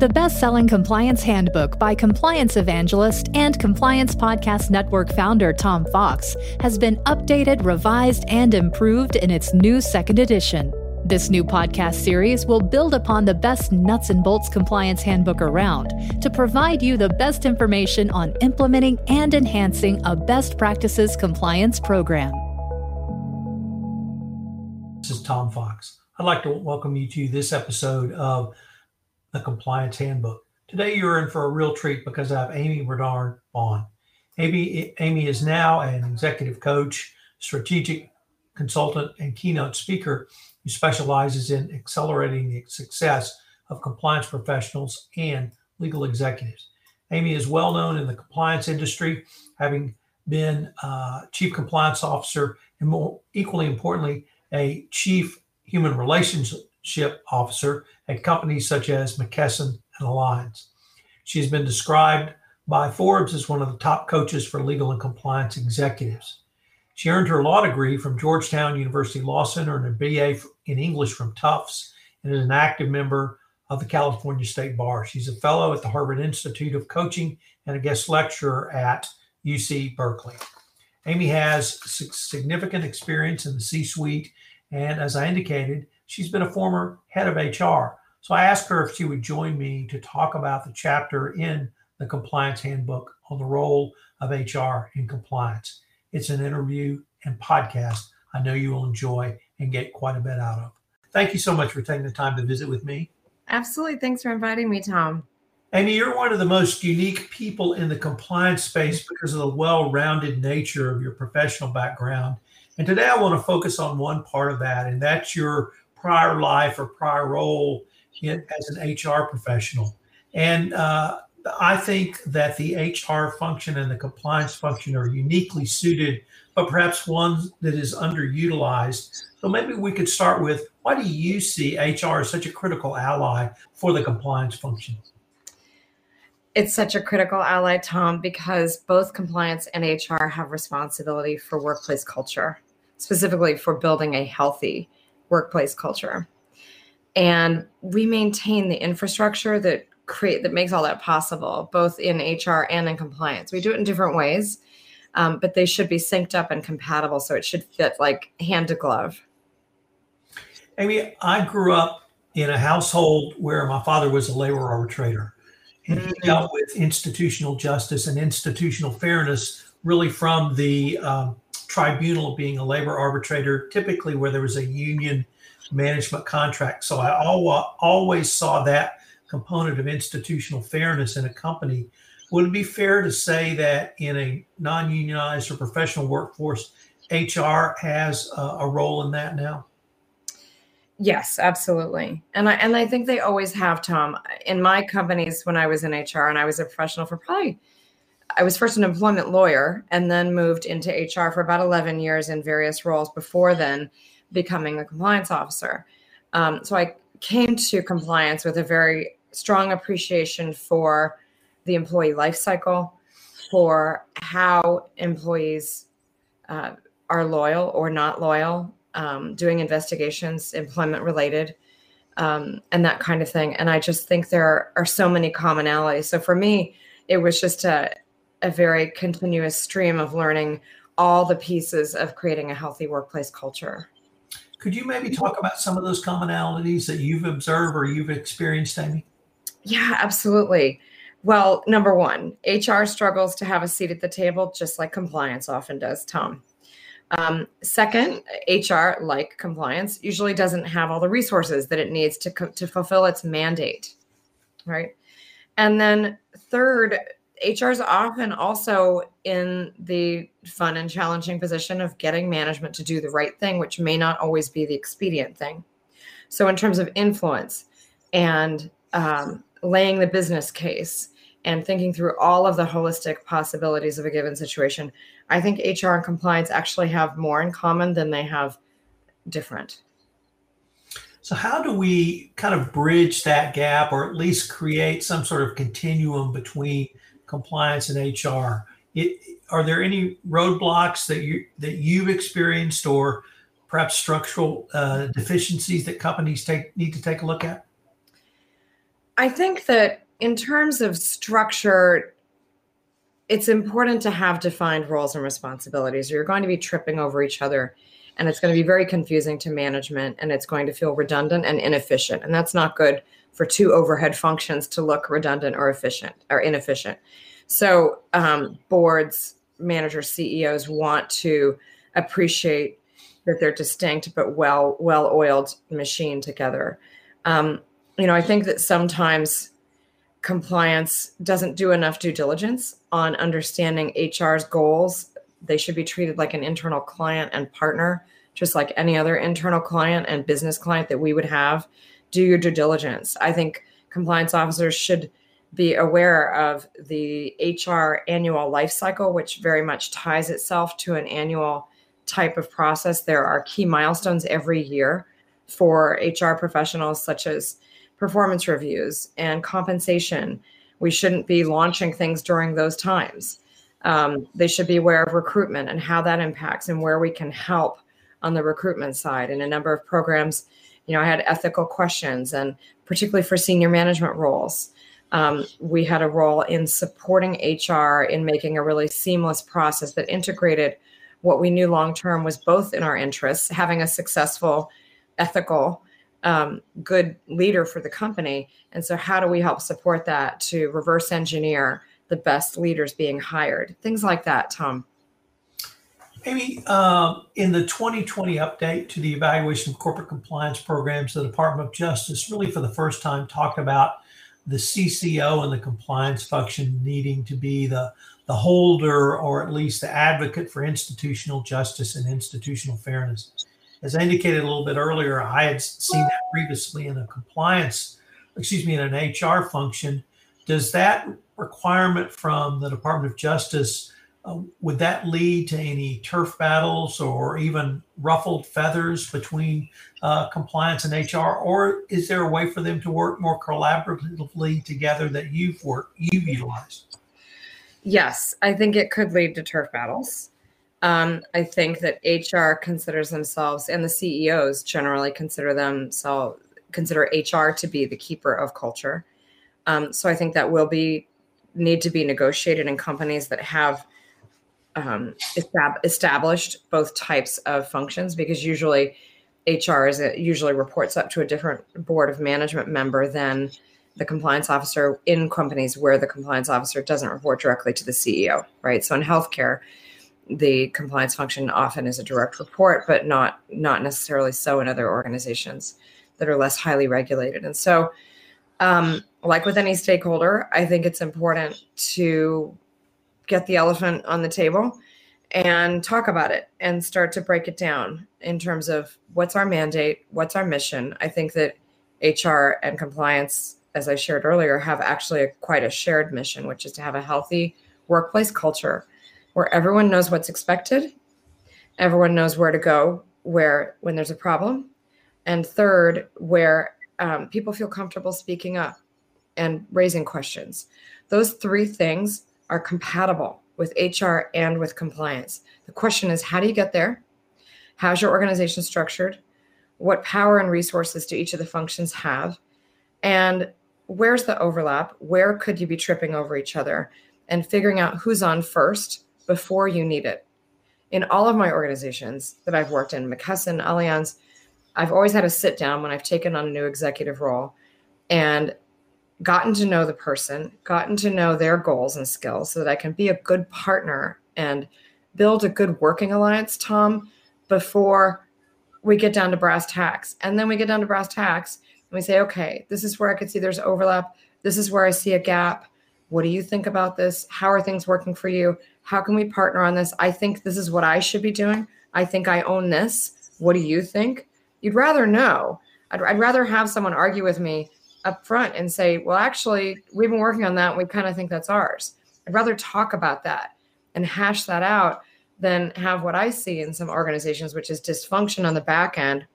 The best selling compliance handbook by compliance evangelist and Compliance Podcast Network founder Tom Fox has been updated, revised, and improved in its new second edition. This new podcast series will build upon the best nuts and bolts compliance handbook around to provide you the best information on implementing and enhancing a best practices compliance program. This is Tom Fox. I'd like to welcome you to this episode of the Compliance Handbook. Today, you're in for a real treat because I have Amii Bernard on. Amii, Amii is now an executive coach, strategic consultant, and keynote speaker who specializes in accelerating the success of compliance professionals and legal executives. Amii is well known in the compliance industry, having been uh, chief compliance officer and more equally importantly, a chief human relationship officer at companies such as McKesson and Allianz. She has been described by Forbes as one of the top coaches for legal and compliance executives. She earned her law degree from Georgetown University Law Center and a BA in English from Tufts and is an active member of the California State Bar. She's a fellow at the Harvard Institute of Coaching and a guest lecturer at UC Berkeley. Amii has significant experience in the C suite, and as I indicated, she's been a former head of HR. So I asked her if she would join me to talk about the chapter in the Compliance Handbook on the role of HR in compliance. It's an interview and podcast I know you will enjoy and get quite a bit out of. Thank you so much for taking the time to visit with me. Absolutely. Thanks for inviting me, Tom. Amii, you're one of the most unique people in the compliance space because of the well rounded nature of your professional background. And today I want to focus on one part of that, and that's your prior life or prior role in, as an HR professional. And uh, I think that the HR function and the compliance function are uniquely suited, but perhaps one that is underutilized. So maybe we could start with why do you see HR as such a critical ally for the compliance function? It's such a critical ally, Tom, because both compliance and HR have responsibility for workplace culture, specifically for building a healthy workplace culture. And we maintain the infrastructure that create that makes all that possible, both in HR and in compliance. We do it in different ways, um, but they should be synced up and compatible, so it should fit like hand to glove. Amii, I grew up in a household where my father was a labor arbitrator, and he mm-hmm. dealt with institutional justice and institutional fairness really from the um, tribunal being a labor arbitrator, typically where there was a union management contract. So I always saw that component of institutional fairness in a company. Would it be fair to say that in a non unionized or professional workforce, HR has a, role in that now? Yes, absolutely. And I and I think they always have, Tom. In my companies when I was in HR and I was a professional for probably I was first an employment lawyer and then moved into HR for about 11 years in various roles before then becoming a compliance officer. Um, so I came to compliance with a very strong appreciation for the employee life cycle, for how employees uh, are loyal or not loyal, um, doing investigations, employment related, um, and that kind of thing. And I just think there are, are, so many commonalities. So for me, it was just a, a very continuous stream of learning all the pieces of creating a healthy workplace culture. Could you maybe talk about some of those commonalities that you've observed or you've experienced, Amii? Yeah, absolutely. Well, number one, HR struggles to have a seat at the table, just like compliance often does, Tom. Um, second, HR, like compliance, usually doesn't have all the resources that it needs to, co- to fulfill its mandate, right? And then third, HR is often also in the fun and challenging position of getting management to do the right thing, which may not always be the expedient thing. So, in terms of influence and um, laying the business case and thinking through all of the holistic possibilities of a given situation, I think HR and compliance actually have more in common than they have different. So, how do we kind of bridge that gap or at least create some sort of continuum between compliance and HR? It, are there any roadblocks that you that you've experienced or perhaps structural uh, deficiencies that companies take need to take a look at? I think that in terms of structure, it's important to have defined roles and responsibilities. You're going to be tripping over each other and it's going to be very confusing to management and it's going to feel redundant and inefficient. And that's not good for two overhead functions to look redundant or efficient or inefficient. So um, boards, managers, CEOs want to appreciate that they're distinct but well well oiled machine together. Um, you know, I think that sometimes compliance doesn't do enough due diligence on understanding HR's goals. They should be treated like an internal client and partner, just like any other internal client and business client that we would have. Do your due diligence. I think compliance officers should be aware of the HR annual life cycle, which very much ties itself to an annual type of process. There are key milestones every year for HR professionals, such as performance reviews and compensation. We shouldn't be launching things during those times. Um, they should be aware of recruitment and how that impacts and where we can help on the recruitment side. In a number of programs, you know, I had ethical questions, and particularly for senior management roles, um, we had a role in supporting HR in making a really seamless process that integrated what we knew long term was both in our interests, having a successful, ethical um, good leader for the company. And so, how do we help support that to reverse engineer the best leaders being hired? Things like that, Tom. Maybe um, in the 2020 update to the evaluation of corporate compliance programs, the Department of Justice really for the first time talked about the CCO and the compliance function needing to be the, the holder or at least the advocate for institutional justice and institutional fairness as I indicated a little bit earlier, I had seen that previously in a compliance, excuse me, in an HR function. Does that requirement from the Department of Justice uh, would that lead to any turf battles or even ruffled feathers between uh, compliance and HR, or is there a way for them to work more collaboratively together that you've worked you've utilized? Yes, I think it could lead to turf battles. Um, I think that HR considers themselves, and the CEOs generally consider themselves consider HR to be the keeper of culture. Um, so I think that will be need to be negotiated in companies that have um, estab- established both types of functions, because usually HR is a, usually reports up to a different board of management member than the compliance officer in companies where the compliance officer doesn't report directly to the CEO, right? So in healthcare the compliance function often is a direct report, but not not necessarily so in other organizations that are less highly regulated. And so, um, like with any stakeholder, I think it's important to get the elephant on the table and talk about it and start to break it down in terms of what's our mandate, what's our mission. I think that HR and compliance, as I shared earlier, have actually a, quite a shared mission, which is to have a healthy workplace culture where everyone knows what's expected, everyone knows where to go where when there's a problem, and third, where um, people feel comfortable speaking up and raising questions. Those three things are compatible with HR and with compliance. The question is, how do you get there? How's your organization structured? What power and resources do each of the functions have? And where's the overlap? Where could you be tripping over each other? And figuring out who's on first before you need it. In all of my organizations that I've worked in, McKesson, Allianz, I've always had a sit down when I've taken on a new executive role and gotten to know the person, gotten to know their goals and skills so that I can be a good partner and build a good working alliance, Tom, before we get down to brass tacks. And then we get down to brass tacks and we say, okay, this is where I could see there's overlap. This is where I see a gap. What do you think about this? How are things working for you? How can we partner on this? I think this is what I should be doing. I think I own this. What do you think? You'd rather know. I'd, I'd rather have someone argue with me up front and say, well, actually, we've been working on that. And we kind of think that's ours. I'd rather talk about that and hash that out than have what I see in some organizations, which is dysfunction on the back end.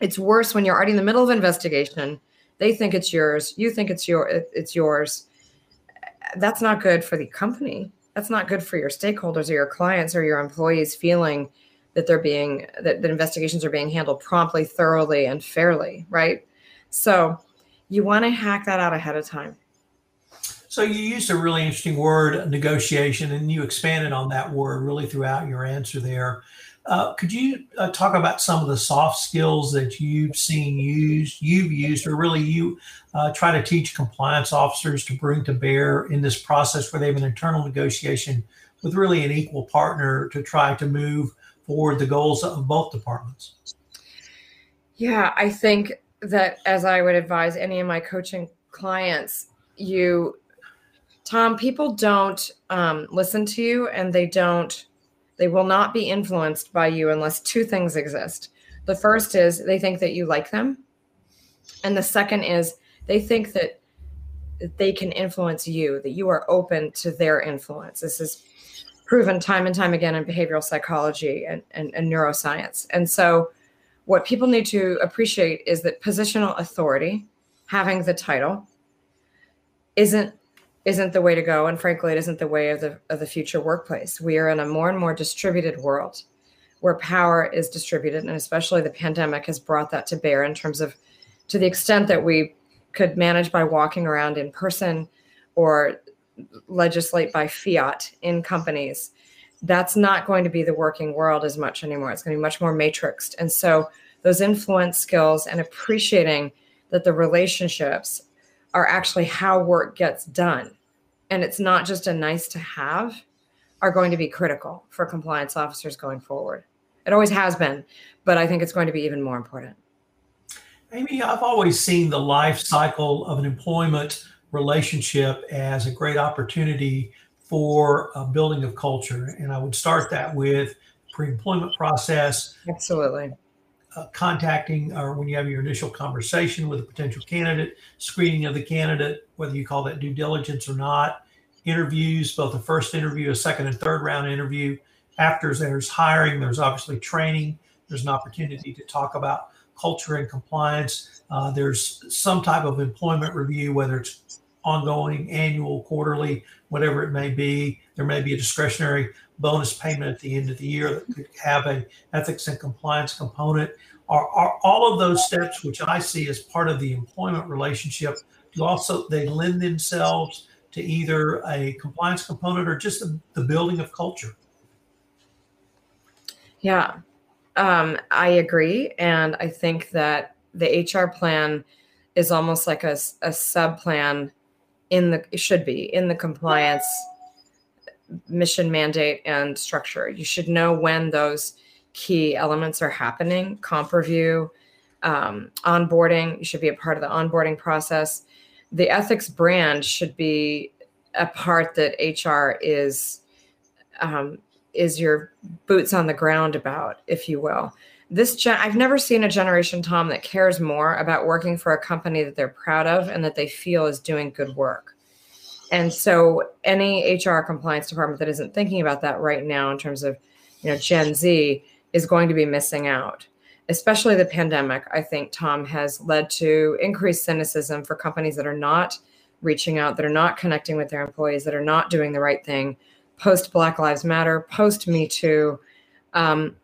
It's worse when you're already in the middle of investigation. They think it's yours. You think it's your it's yours. That's not good for the company that's not good for your stakeholders or your clients or your employees feeling that they're being that, that investigations are being handled promptly thoroughly and fairly right so you want to hack that out ahead of time. So you used a really interesting word, negotiation, and you expanded on that word really throughout your answer there. Uh, could you uh, talk about some of the soft skills that you've seen used, you've used, or really you uh, try to teach compliance officers to bring to bear in this process where they have an internal negotiation with really an equal partner to try to move forward the goals of both departments? Yeah, I think that as I would advise any of my coaching clients, you, Tom, people don't um, listen to you and they don't they will not be influenced by you unless two things exist. The first is they think that you like them. And the second is they think that they can influence you, that you are open to their influence. This is proven time and time again in behavioral psychology and, and, and neuroscience. And so, what people need to appreciate is that positional authority, having the title, isn't isn't the way to go. And frankly it isn't the way of the of the future workplace. We are in a more and more distributed world where power is distributed. And especially the pandemic has brought that to bear in terms of to the extent that we could manage by walking around in person or legislate by fiat in companies that's not going to be the working world as much anymore it's going to be much more matrixed and so those influence skills and appreciating that the relationships are actually how work gets done and it's not just a nice to have, are going to be critical for compliance officers going forward. It always has been, but I think it's going to be even more important. Amii, I've always seen the life cycle of an employment relationship as a great opportunity for a building of culture. And I would start that with pre-employment process. Absolutely uh, contacting or when you have your initial conversation with a potential candidate, screening of the candidate, whether you call that due diligence or not, interviews, both a first interview, a second and third round interview. After there's hiring, there's obviously training, there's an opportunity to talk about culture and compliance. Uh, there's some type of employment review, whether it's ongoing, annual, quarterly, whatever it may be. There may be a discretionary bonus payment at the end of the year that could have a ethics and compliance component. Are, are all of those steps, which I see as part of the employment relationship, do also they lend themselves to either a compliance component or just the, the building of culture? Yeah, um, I agree, and I think that the HR plan is almost like a, a sub plan in the it should be in the compliance mission mandate and structure. You should know when those key elements are happening, comp review, um, onboarding. You should be a part of the onboarding process. The ethics brand should be a part that HR is um, is your boots on the ground about, if you will. This gen- I've never seen a generation, Tom, that cares more about working for a company that they're proud of and that they feel is doing good work. And so any HR compliance department that isn't thinking about that right now in terms of, you know, Gen Z is going to be missing out. Especially the pandemic, I think Tom has led to increased cynicism for companies that are not reaching out, that are not connecting with their employees, that are not doing the right thing. Post Black Lives Matter, post Me Too, um,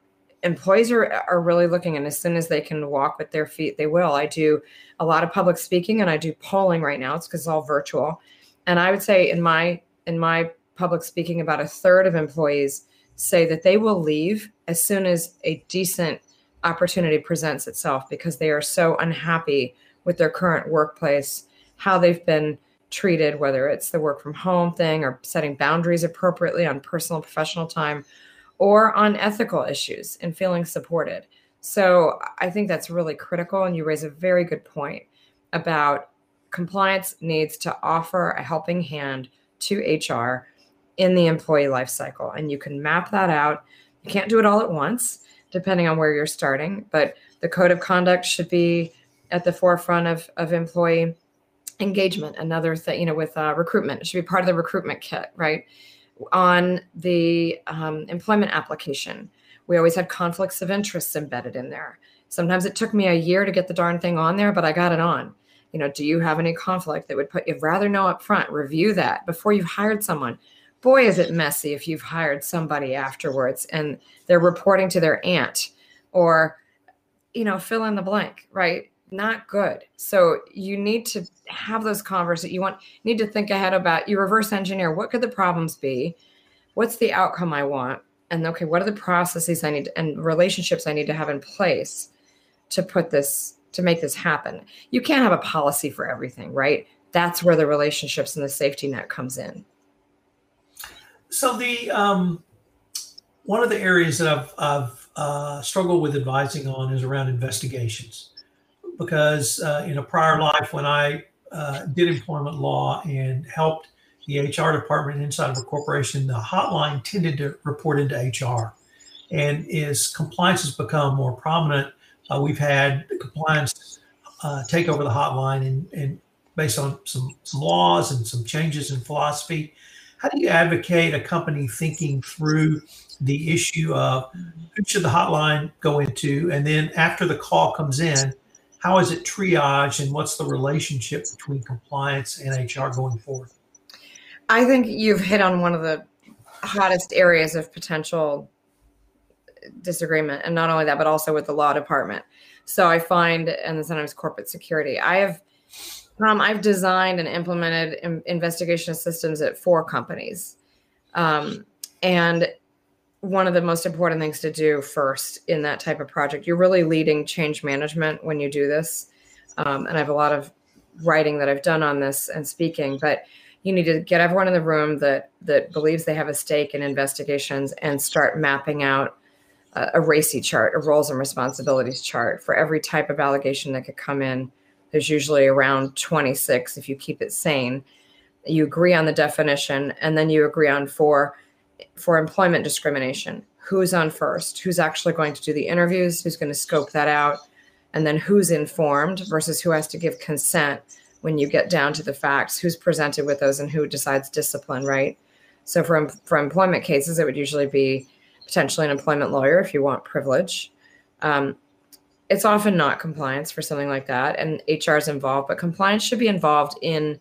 employees are are really looking, and as soon as they can walk with their feet, they will. I do a lot of public speaking, and I do polling right now. It's because it's all virtual, and i would say in my in my public speaking about a third of employees say that they will leave as soon as a decent opportunity presents itself because they are so unhappy with their current workplace how they've been treated whether it's the work from home thing or setting boundaries appropriately on personal professional time or on ethical issues and feeling supported so i think that's really critical and you raise a very good point about compliance needs to offer a helping hand to HR in the employee life cycle. And you can map that out. You can't do it all at once, depending on where you're starting, but the code of conduct should be at the forefront of, of employee engagement. Another thing, you know, with uh, recruitment, it should be part of the recruitment kit, right? On the um, employment application, we always had conflicts of interests embedded in there. Sometimes it took me a year to get the darn thing on there, but I got it on. You know do you have any conflict that would put you rather know up front review that before you've hired someone. Boy is it messy if you've hired somebody afterwards and they're reporting to their aunt or you know fill in the blank right not good. So you need to have those conversations. You want need to think ahead about you reverse engineer. What could the problems be? What's the outcome I want? And okay, what are the processes I need and relationships I need to have in place to put this to make this happen? You can't have a policy for everything, right? That's where the relationships and the safety net comes in. So the um, one of the areas that I've, I've uh, struggled with advising on is around investigations because uh, in a prior life when I uh, did employment law and helped the HR department inside of a corporation, the hotline tended to report into HR. And as compliance has become more prominent, uh, we've had compliance uh, take over the hotline and, and based on some, some laws and some changes in philosophy. How do you advocate a company thinking through the issue of who should the hotline go into? And then after the call comes in, how is it triaged and what's the relationship between compliance and HR going forward? I think you've hit on one of the hottest areas of potential disagreement. And not only that, but also with the law department. So I find, and sometimes corporate security, I have. Um, I've designed and implemented investigation systems at four companies. Um, and one of the most important things to do first in that type of project. You're really leading change management when you do this. Um, and I have a lot of writing that I've done on this and speaking, but you need to get everyone in the room that that believes they have a stake in investigations and start mapping out a, a chart, a roles and responsibilities chart for every type of allegation that could come in. There's usually around 26 if you keep it sane. You agree on the definition, and then you agree on four for employment discrimination. Who's on first? Who's actually going to do the interviews? Who's going to scope that out? And then who's informed versus who has to give consent when you get down to the facts? Who's presented with those and who decides discipline right? So for, for employment cases it would usually be potentially an employment lawyer if you want privilege. Um, it's often not compliance for something like that and hr is involved but compliance should be involved in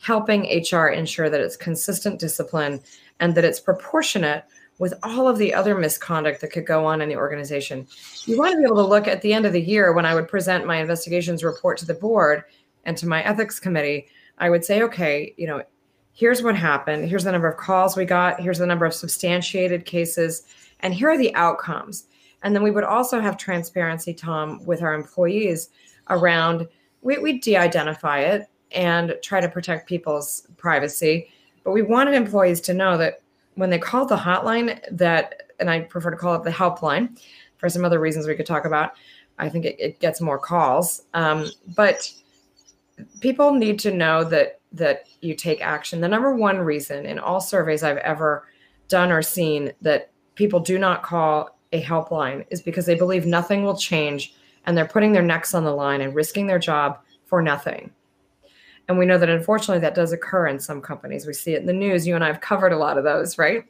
helping hr ensure that it's consistent discipline and that it's proportionate with all of the other misconduct that could go on in the organization. You want to be able to look at the end of the year when I would present my investigations report to the board and to my ethics committee, I would say, okay, you know, here's what happened. Here's the number of calls we got. Here's the number of substantiated cases. And here are the outcomes. And then we would also have transparency, Tom, with our employees around we, we de identify it and try to protect people's privacy but we wanted employees to know that when they called the hotline, that, and I prefer to call it the helpline for some other reasons we could talk about. I think it, it gets more calls. Um, but people need to know that that you take action. The number one reason in all surveys I've ever done or seen that people do not call a helpline is because they believe nothing will change and they're putting their necks on the line and risking their job for nothing. And we know that unfortunately that does occur in some companies. We see it in the news. You and I have covered a lot of those, right?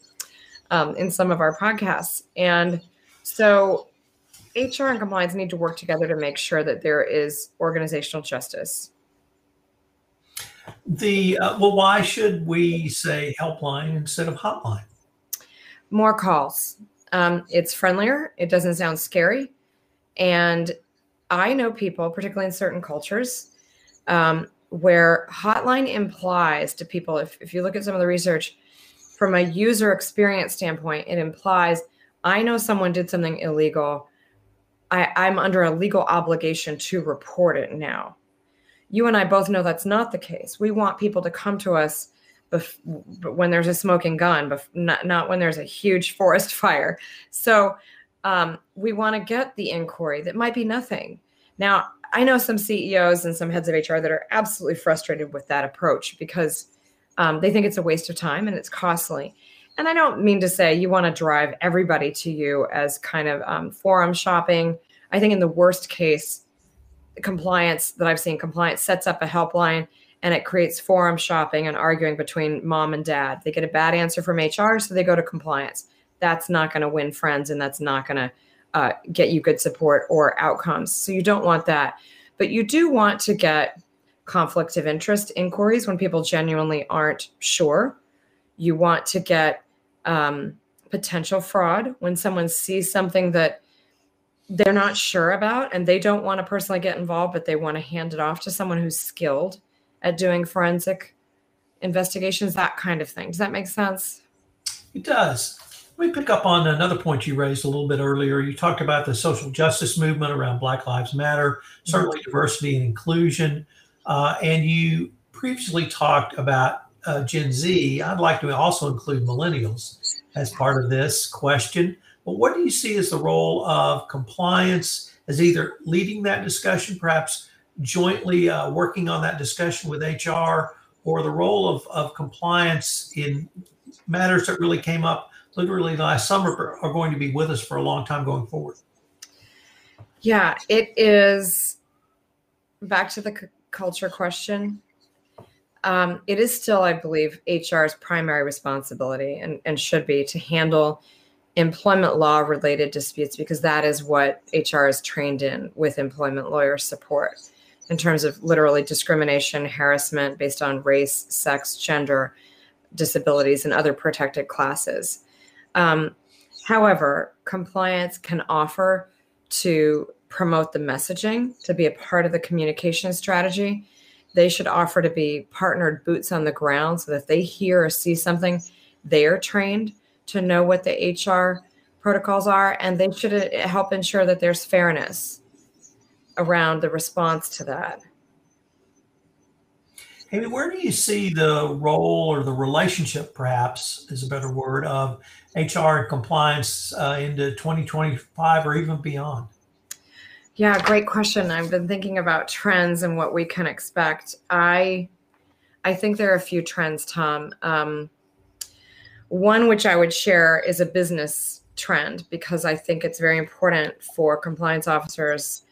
Um, in some of our podcasts. And so HR and compliance need to work together to make sure that there is organizational justice. The uh, well, why should we say helpline instead of hotline? More calls. Um, it's friendlier. It doesn't sound scary, and I know people, particularly in certain cultures, um, where hotline implies to people, if, if you look at some of the research from a user experience standpoint, it implies I know someone did something illegal. I, I'm under a legal obligation to report it now. You and I both know that's not the case. We want people to come to us bef- when there's a smoking gun, bef- not, not when there's a huge forest fire. So um, we want to get the inquiry that might be nothing. Now, I know some CEOs and some heads of HR that are absolutely frustrated with that approach because um, they think it's a waste of time and it's costly. And I don't mean to say you want to drive everybody to you as kind of um, forum shopping. I think in the worst case, compliance that I've seen, compliance sets up a helpline and it creates forum shopping and arguing between mom and dad. They get a bad answer from HR, so they go to compliance. That's not going to win friends and that's not going to uh, get you good support or outcomes. So you don't want that. But you do want to get conflict of interest inquiries when people genuinely aren't sure. You want to get um, potential fraud when someone sees something that they're not sure about and they don't want to personally get involved, but they want to hand it off to someone who's skilled at doing forensic investigations, that kind of thing. Does that make sense? It does. Let me pick up on another point you raised a little bit earlier. You talked about the social justice movement around Black Lives Matter, certainly mm-hmm. diversity and inclusion. Uh, and you previously talked about uh, Gen Z. I'd like to also include millennials as part of this question. But what do you see as the role of compliance as either leading that discussion, perhaps jointly uh, working on that discussion with HR, or the role of, of compliance in matters that really came up literally the last summer are going to be with us for a long time going forward? Yeah, it is back to the c- culture question. Um, it is still, I believe, HR's primary responsibility and, and should be to handle employment law related disputes because that is what HR is trained in with employment lawyer support in terms of literally discrimination, harassment based on race, sex, gender, disabilities, and other protected classes. Um, however, compliance can offer to promote the messaging, to be a part of the communication strategy. They should offer to be partnered boots on the ground so that they hear or see something, they are trained to know what the HR protocols are, and they should uh, help ensure that there's fairness around the response to that. Amii, where do you see the role or the relationship, perhaps is a better word, of HR and compliance uh, into 2025 or even beyond? Yeah, great question. I've been thinking about trends and what we can expect. I I think there are a few trends, Tom. Um, one which I would share is a business trend because I think it's very important for compliance officers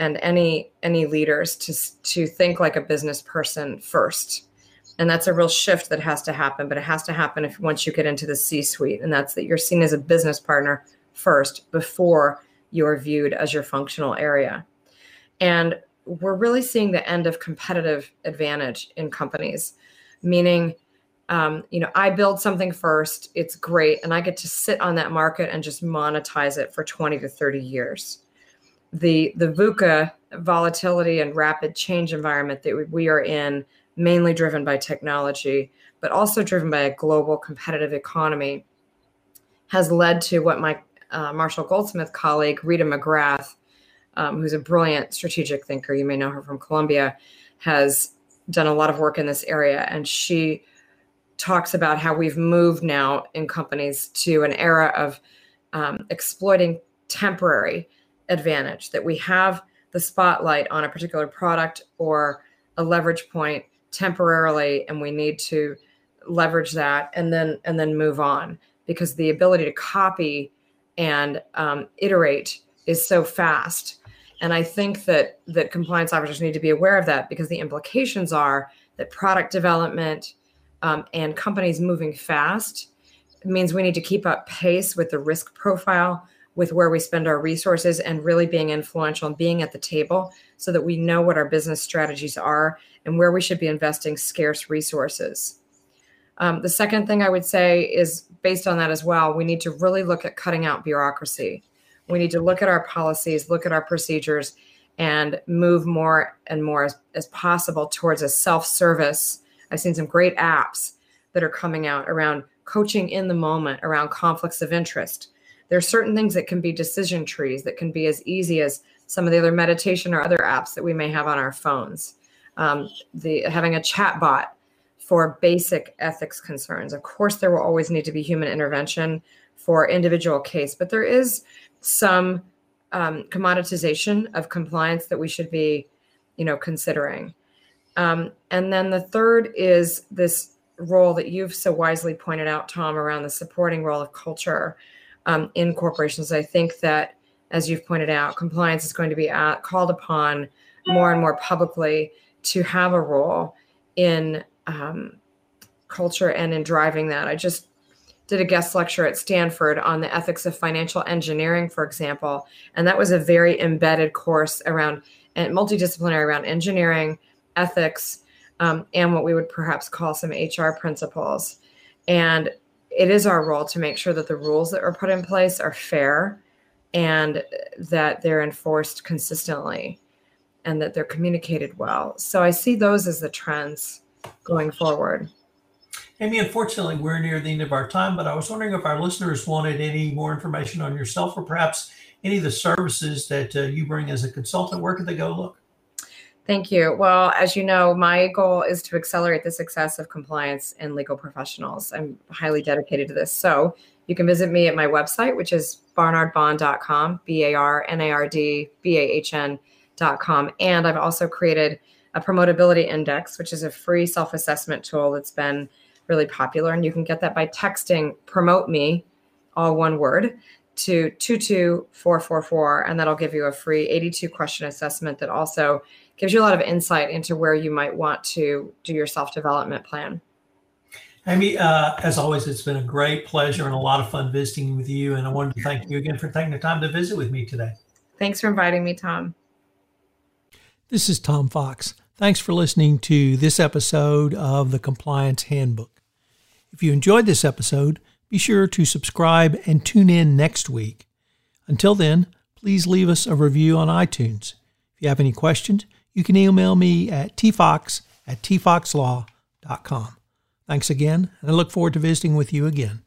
and any any leaders to to think like a business person first. And that's a real shift that has to happen, but it has to happen if once you get into the C-suite and that's that you're seen as a business partner first before you're viewed as your functional area. And we're really seeing the end of competitive advantage in companies, meaning um, you know, I build something first, it's great, and I get to sit on that market and just monetize it for 20 to 30 years. The the VUCA volatility and rapid change environment that we are in, mainly driven by technology, but also driven by a global competitive economy, has led to what my uh, Marshall Goldsmith colleague Rita McGrath, um, who's a brilliant strategic thinker, you may know her from Columbia, has done a lot of work in this area, and she talks about how we've moved now in companies to an era of um, exploiting temporary advantage, that we have the spotlight on a particular product or a leverage point temporarily and we need to leverage that and then and then move on. Because the ability to copy and um, iterate is so fast. And i think that that compliance officers need to be aware of that because the implications are that product development um, and companies moving fast means we need to keep up pace with the risk profile with where we spend our resources and really being influential and being at the table so that we know what our business strategies are and where we should be investing scarce resources. Um, the second thing I would say is based on that as well, we need to really look at cutting out bureaucracy. We need to look at our policies, look at our procedures, and move more and more as, as possible towards a self service I've seen some great apps that are coming out around coaching in the moment, around conflicts of interest. There are certain things that can be decision trees that can be as easy as some of the other meditation or other apps that we may have on our phones. Um, the having a chat bot for basic ethics concerns. Of course, there will always need to be human intervention for individual case, but there is some um, commoditization of compliance that we should be, you know, considering. Um, and then the third is this role that you've so wisely pointed out, Tom, around the supporting role of culture um, in corporations. I think that, as you've pointed out, compliance is going to be at, called upon more and more publicly to have a role in um, culture and in driving that. I just did a guest lecture at Stanford on the ethics of financial engineering, for example, and that was a very embedded course around and multidisciplinary around engineering ethics, um, and what we would perhaps call some HR principles. And it is our role to make sure that the rules that are put in place are fair and that they're enforced consistently and that they're communicated well. So I see those as the trends going forward. Amii, unfortunately, we're near the end of our time, but I was wondering if our listeners wanted any more information on yourself or perhaps any of the services that uh, you bring as a consultant. Where could they go look? Thank you. Well, as you know, my goal is to accelerate the success of compliance in legal professionals. I'm highly dedicated to this. So you can visit me at my website, which is barnardbahn.com, B A R N A R D B A H N.com. And I've also created a promotability index, which is a free self assessment tool that's been really popular. And you can get that by texting promote me, all one word, to 22444. And that'll give you a free 82 question assessment that also gives you a lot of insight into where you might want to do your self development plan. Amii, uh, as always, it's been a great pleasure and a lot of fun visiting with you. And I wanted to thank you again for taking the time to visit with me today. Thanks for inviting me, Tom. This is Tom Fox. Thanks for listening to this episode of the Compliance Handbook. If you enjoyed this episode, be sure to subscribe and tune in next week. Until then, please leave us a review on iTunes. If you have any questions, you can email me at tfox at tfoxlaw.com. Thanks again, and I look forward to visiting with you again.